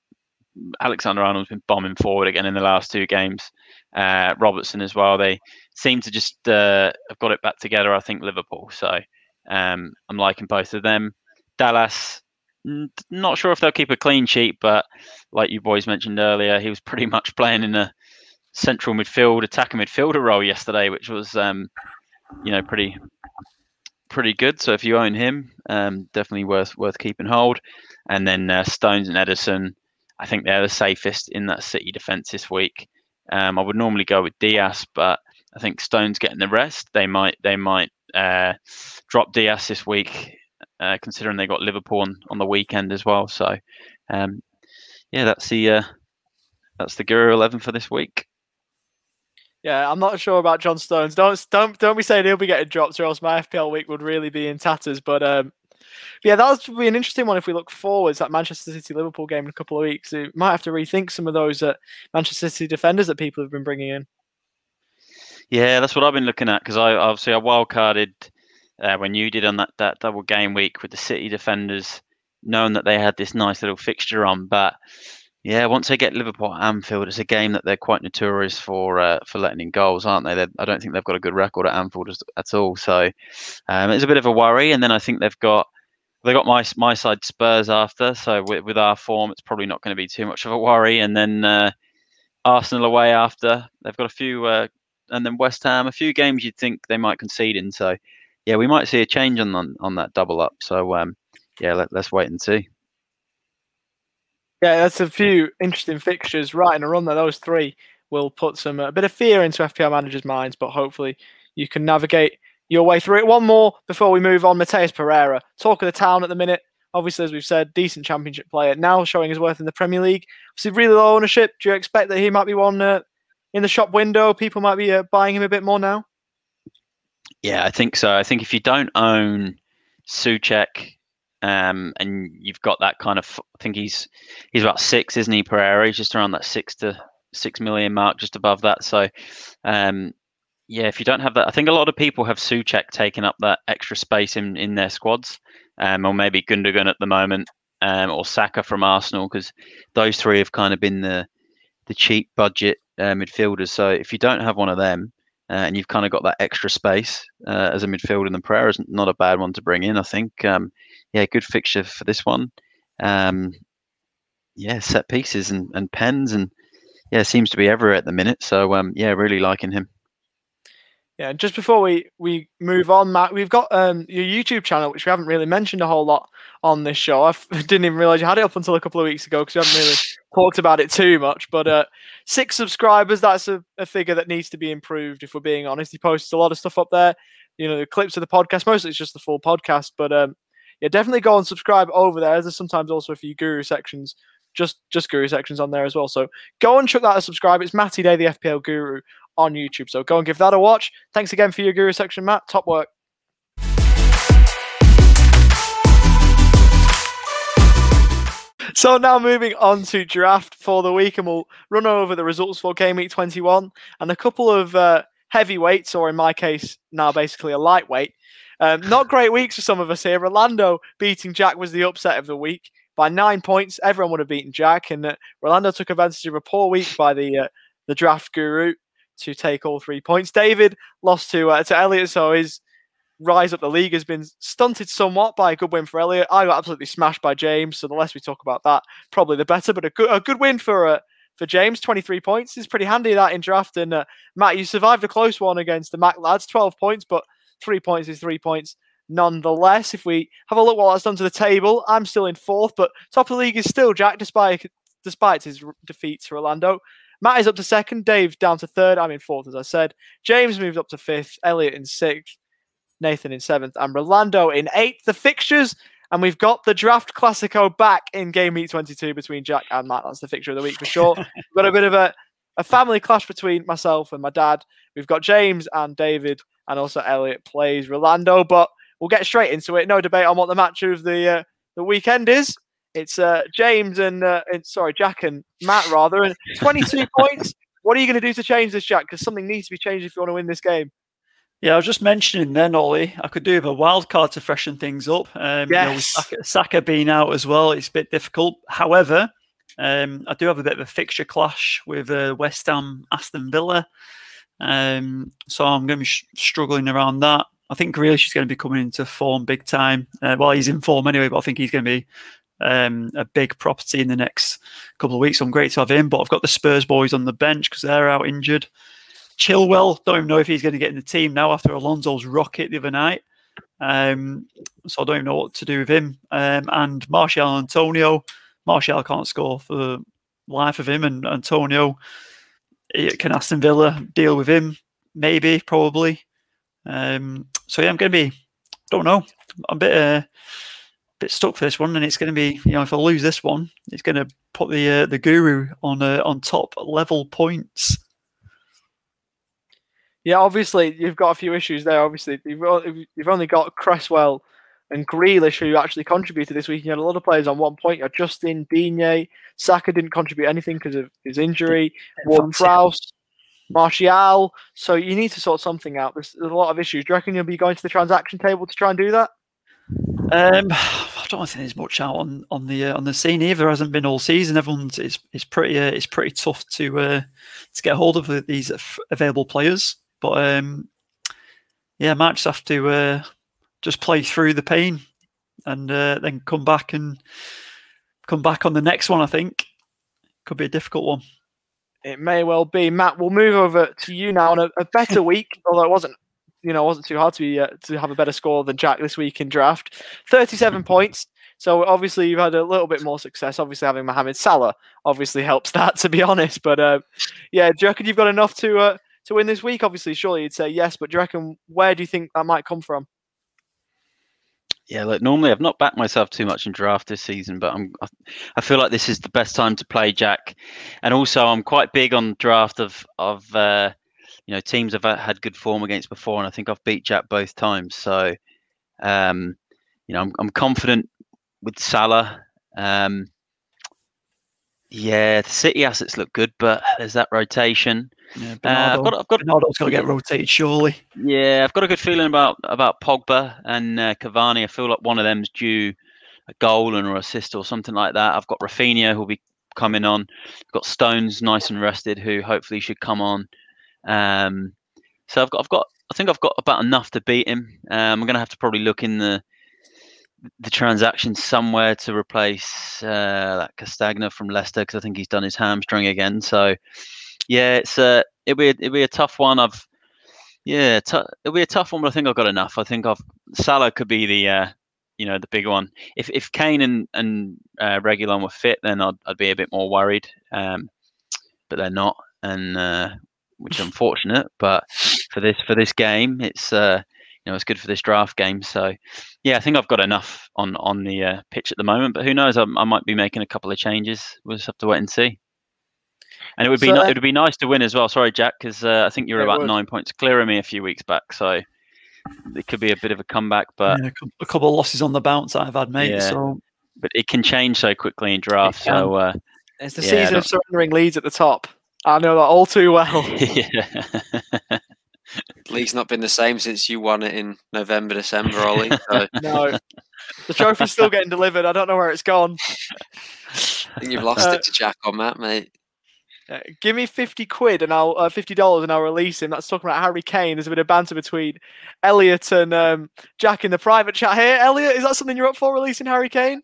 Alexander Arnold's been bombing forward again in the last two games. Uh, Robertson as well. They seem to just uh, have got it back together. I think Liverpool. So um, I'm liking both of them. Dallas not sure if they'll keep a clean sheet, but like you boys mentioned earlier, he was pretty much playing in a central midfield, attacking midfielder role yesterday, which was, um, you know, pretty pretty good. So if you own him, um, definitely worth worth keeping hold. And then uh, Stones and Ederson, I think they're the safest in that City defence this week. Um, I would normally go with Dias, but I think Stones getting the rest. They might they might uh, drop Dias this week uh, considering they got Liverpool on, on the weekend as well. So, um, yeah, that's the uh, that's the Guru Eleven for this week. Yeah, I'm not sure about John Stones. Don't don't don't be saying he'll be getting dropped, or else my FPL week would really be in tatters. But um, yeah, that would be an interesting one if we look forwards. That Manchester City Liverpool game in a couple of weeks, we might have to rethink some of those uh, Manchester City defenders that people have been bringing in. Yeah, that's what I've been looking at because I obviously I wildcarded uh, when you did on that, that double game week with the City defenders, knowing that they had this nice little fixture on. But yeah, once they get Liverpool at Anfield, it's a game that they're quite notorious for uh, for letting in goals, aren't they? They're, I don't think they've got a good record at Anfield at all. So um, it's a bit of a worry. And then I think they've got they got my my side Spurs after. So with, with our form, it's probably not going to be too much of a worry. And then uh, Arsenal away after. They've got a few. Uh, and then West Ham, a few games you'd think they might concede in. So yeah, we might see a change on on, on that double up. So um, yeah, let, us wait and see. Yeah, that's a few interesting fixtures right in a run. That those three will put some a bit of fear into FPL managers' minds, but hopefully you can navigate your way through it. One more before we move on. Matheus Pereira, talk of the town at the minute. Obviously, as we've said, decent championship player. Now showing his worth in the Premier League. Obviously, really low ownership. Do you expect that he might be one uh, in the shop window? People might be uh, buying him a bit more now. Yeah, I think so. I think if you don't own Soucek, um, and you've got that kind of, I think he's he's about six, isn't he? Pereira, he's just around that six to six million mark, just above that. So, um, yeah, if you don't have that, I think a lot of people have Soucek taking up that extra space in in their squads, um, or maybe Gundogan at the moment, um, or Saka from Arsenal, because those three have kind of been the the cheap budget uh, midfielders. So if you don't have one of them, uh, and you've kind of got that extra space uh, as a midfielder. And the Pereira is not a bad one to bring in. I think, um, yeah, good fixture for this one. Um, yeah, set pieces and, and pens, and yeah, seems to be everywhere at the minute. So um, yeah, really liking him. Yeah, just before we we move on, Matt, we've got um, your YouTube channel, which we haven't really mentioned a whole lot on this show. I didn't even realize you had it up until a couple of weeks ago because we haven't really talked about it too much. But uh, six subscribers, that's a, a, figure that needs to be improved. If we're being honest, he posts a lot of stuff up there. You know, the clips of the podcast. Mostly it's just the full podcast, but um, yeah, definitely go and subscribe over there. There's sometimes also a few guru sections just just guru sections on there as well. So go and check that a subscribe. It's Matty Day, the FPL Guru on YouTube. So go and give that a watch. Thanks again for your guru section, Matt. Top work. So now moving on to draft for the week, and we'll run over the results for game week 21 and a couple of uh, heavyweights, or in my case, now basically a lightweight. Um, not great weeks for some of us here. Rolando beating Jack was the upset of the week by nine points. Everyone would have beaten Jack, and uh, Rolando took advantage of a poor week by the uh, the draft guru to take all three points. David lost to uh, to Elliot, so his rise up the league has been stunted somewhat by a good win for Elliot. I got absolutely smashed by James, so the less we talk about that, probably the better. But a good a good win for uh, for James, 23 points is pretty handy that in draft. And uh, Matt, you survived a close one against the Mac lads, 12 points, but three points is three points nonetheless. If we have a look what that's done to the table, I'm still in fourth, but top of the league is still Jack, despite despite his defeat to Rolando. Matt is up to second, Dave down to third. I'm in fourth, as I said. James moved up to fifth, Elliot in sixth, Nathan in seventh, and Rolando in eighth. The fixtures, and we've got the draft Classico back in game week 22 between Jack and Matt. That's the fixture of the week for sure. we've got a bit of a, a family clash between myself and my dad. We've got James and David, and also Elliot plays Rolando, but we'll get straight into it. No debate on what the match of the uh, the weekend is. It's uh, James and, uh, and sorry Jack and Matt rather, and 22 points. What are you going to do to change this, Jack? Because something needs to be changed if you want to win this game. Yeah, I was just mentioning then, Ollie, I could do with a wild card to freshen things up. Um, yes. You know, Saka, Saka, being out as well, it's a bit difficult. However, um, I do have a bit of a fixture clash with uh, West Ham, Aston Villa. Um, so I'm going to be sh- struggling around that. I think Grealish is going to be coming into form big time. Uh, well, he's in form anyway, but I think he's going to be um, a big property in the next couple of weeks. So I'm great to have him, but I've got the Spurs boys on the bench because they're out injured. Chilwell, don't even know if he's going to get in the team now after Alonso's rocket the other night. Um, so I don't even know what to do with him. Um, and Martial Antonio, Martial can't score for the life of him, and Antonio, can Aston Villa deal with him? Maybe, probably. Um, so yeah, I'm going to be, don't know, I'm a bit, uh, bit stuck for this one, and it's going to be, you know, if I lose this one, it's going to put the uh, the guru on uh, on top level points. Yeah, obviously you've got a few issues there. Obviously, you've you've only got Cresswell and Grealish who actually contributed this week. You had a lot of players on one point. You had Justin Digne, Saka didn't contribute anything because of his injury. Ward Prowse, Martial. So you need to sort something out. There's, there's, a lot of issues. Do you reckon you'll be going to the transaction table to try and do that? Um, I don't think there's much out on on the uh, on the scene either. There hasn't been all season. Everyone's it's it's pretty uh, it's pretty tough to uh, to get hold of these available players. But um, yeah, might just have to uh, just play through the pain and uh, then come back and come back on the next one. I think could be a difficult one. It may well be. Matt, we'll move over to you now on a, a better week, although it wasn't, you know, it wasn't too hard to be uh, to have a better score than Jack this week in draft. Thirty-seven points. So obviously you've had a little bit more success. Obviously having Mohamed Salah obviously helps that, to be honest. But uh, yeah, do you reckon you've got enough to uh, to win this week? Obviously, surely you'd say yes. But do you reckon where do you think that might come from? Yeah, look, normally I've not backed myself too much in draft this season, but I'm I feel like this is the best time to play Jack, and also I'm quite big on draft of of uh, you know teams I've had good form against before, and I think I've beat Jack both times. So, um, you know, I'm I'm confident with Salah. Um, yeah, the City assets look good, but there's that rotation. Yeah, Bernardo, uh, I've got, I've got, Bernardo's got to get rotated, surely. Yeah, I've got a good feeling about about Pogba and uh, Cavani. I feel like one of them's due a goal and or assist or something like that. I've got Raphinha who'll be coming on. I've got Stones nice and rested, who hopefully should come on. Um, so I've got, I've got, I think I've got about enough to beat him. Um, I'm going to have to probably look in the the transaction somewhere to replace uh, that Castagna from Leicester because I think he's done his hamstring again. So yeah, it's uh, it'll be a, it'll be a tough one. I've yeah, t- it'll be a tough one, but I think I've got enough. I think I've Salah could be the uh, you know the big one. If if Kane and and uh, Reguilon were fit, then I'd I'd be a bit more worried. Um, but they're not, and uh, which is unfortunate. But for this for this game, it's uh, you know it's good for this draft game. So yeah, I think I've got enough on on the uh, pitch at the moment. But who knows? I, I might be making a couple of changes. We'll just have to wait and see. And it would be so, it would be nice to win as well. Sorry, Jack, because uh, I think you were about would. nine points clear of me a few weeks back. So it could be a bit of a comeback. But yeah, a couple of losses on the bounce I've had, mate. Yeah. So, but it can change so quickly in draft. So uh, it's the yeah, season of surrendering leads at the top. I know that all too well. yeah. League's not been the same since you won it in November, December, Ollie. So. no, the trophy's still getting delivered. I don't know where it's gone. I think you've lost uh, it to Jack on that, mate. Yeah, give me 50 quid and I'll uh, $50 and I'll release him. That's talking about Harry Kane. There's a bit of banter between Elliot and um, Jack in the private chat here. Elliot, is that something you're up for releasing Harry Kane?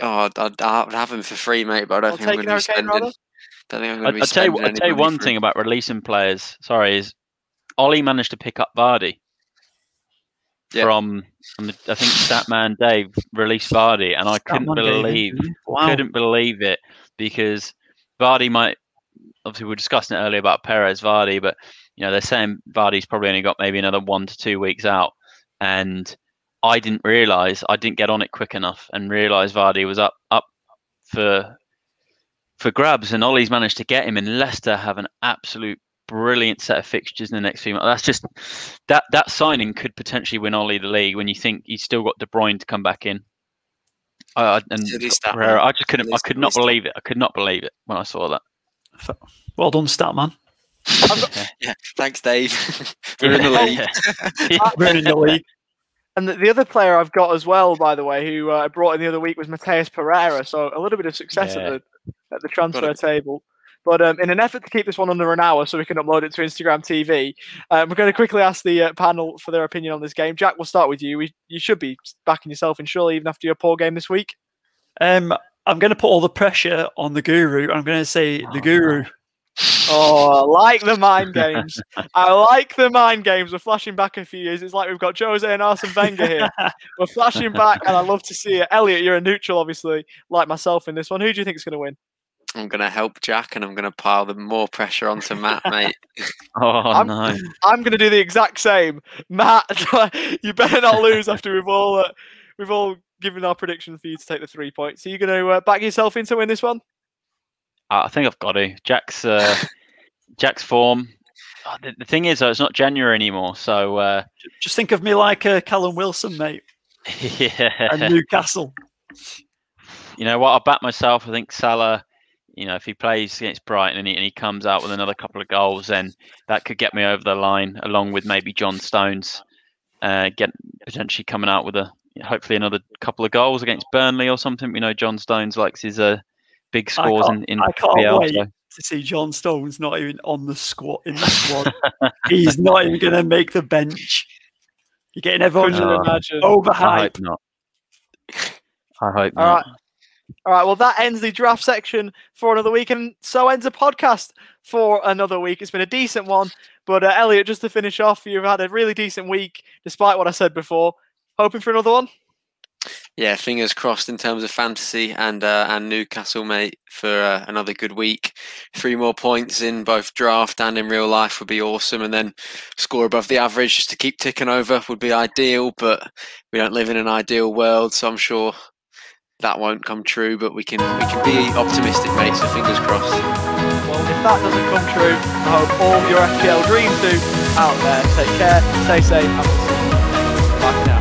Oh, I'd, I'd, I'd have him for free, mate, but I don't I'll think I'm going to be Harry Kane spending. rather. Don't think I'm going to be. I'll tell you, I'll tell you one thing about releasing players. Sorry, is Ollie managed to pick up Vardy Yeah. from, from the, I think Statman Dave released Vardy, and I couldn't Monday, believe Wow. couldn't believe it because Vardy might obviously we were discussing it earlier about Perez Vardy, but you know they're saying Vardy's probably only got maybe another one to two weeks out, and I didn't realise I didn't get on it quick enough and realise Vardy was up up for for grabs, and Ollie's managed to get him, and Leicester have an absolute brilliant set of fixtures in the next few months. That's just that that signing could potentially win Ollie the league when you think he's still got De Bruyne to come back in. Uh, and Silly Scott stat, Pereira. I just couldn't. I could not believe it. I could not believe it when I saw that. Well done, Statman. Yeah, thanks, Dave. We're in the league. We're in the league. And the, the other player I've got as well, by the way, who uh, I brought in the other week was Matheus Pereira. So a little bit of success Yeah. at the at the transfer table. But um, in an effort to keep this one under an hour so we can upload it to Instagram TV, um, we're going to quickly ask the uh, panel for their opinion on this game. Jack, we'll start with you. We, you should be backing yourself in, surely, even after your poor game this week. Um, I'm going to put all the pressure on the guru. I'm going to say the Oh, guru. Oh, I like the mind games. I like the mind games. We're flashing back a few years. It's like we've got Jose and Arsene Wenger here. We're flashing back, and I love to see it. Elliot, you're a neutral, obviously, like myself in this one. Who do you think is going to win? I'm going to help Jack and I'm going to pile the more pressure onto Matt, mate. Oh I'm- no! I'm going to do the exact same. Matt, you better not lose after we've all uh, we've all given our prediction for you to take the three points. Are you're going to uh, back yourself in to win this one? I think I've got to. Jack's uh, Jack's form. Oh, the, the thing is, though, it's not January anymore, so uh, Just think of me like uh, Callum Wilson, mate, yeah. and Newcastle. you know what? I'll back myself. I think Salah. You know, if he plays against Brighton and he, and he comes out with another couple of goals, then that could get me over the line, along with maybe John Stones, uh, get potentially coming out with a hopefully another couple of goals against Burnley or something. We know John Stones likes his uh, big scores in can't- in I can't PL. wait. so- To see John Stones not even on the squad in the squad, he's not even going to make the bench. You're getting everyone Could you Oh. imagine? I hope not. I hope All not. right. All right, well, that ends the draft section for another week, and so ends the podcast for another week. It's been a decent one, but uh, Elliot, just to finish off, you've had a really decent week, despite what I said before. Hoping for another one? Yeah, fingers crossed in terms of fantasy and uh, and Newcastle, mate, for uh, another good week. Three more points in both draft and in real life would be awesome, and then score above the average just to keep ticking over would be ideal. But we don't live in an ideal world, so I'm sure that won't come true. But we can we can be optimistic, mate. So fingers crossed. Well, if that doesn't come true, I hope all your FPL dreams do out there. Take care, stay safe, and we'll see you for now.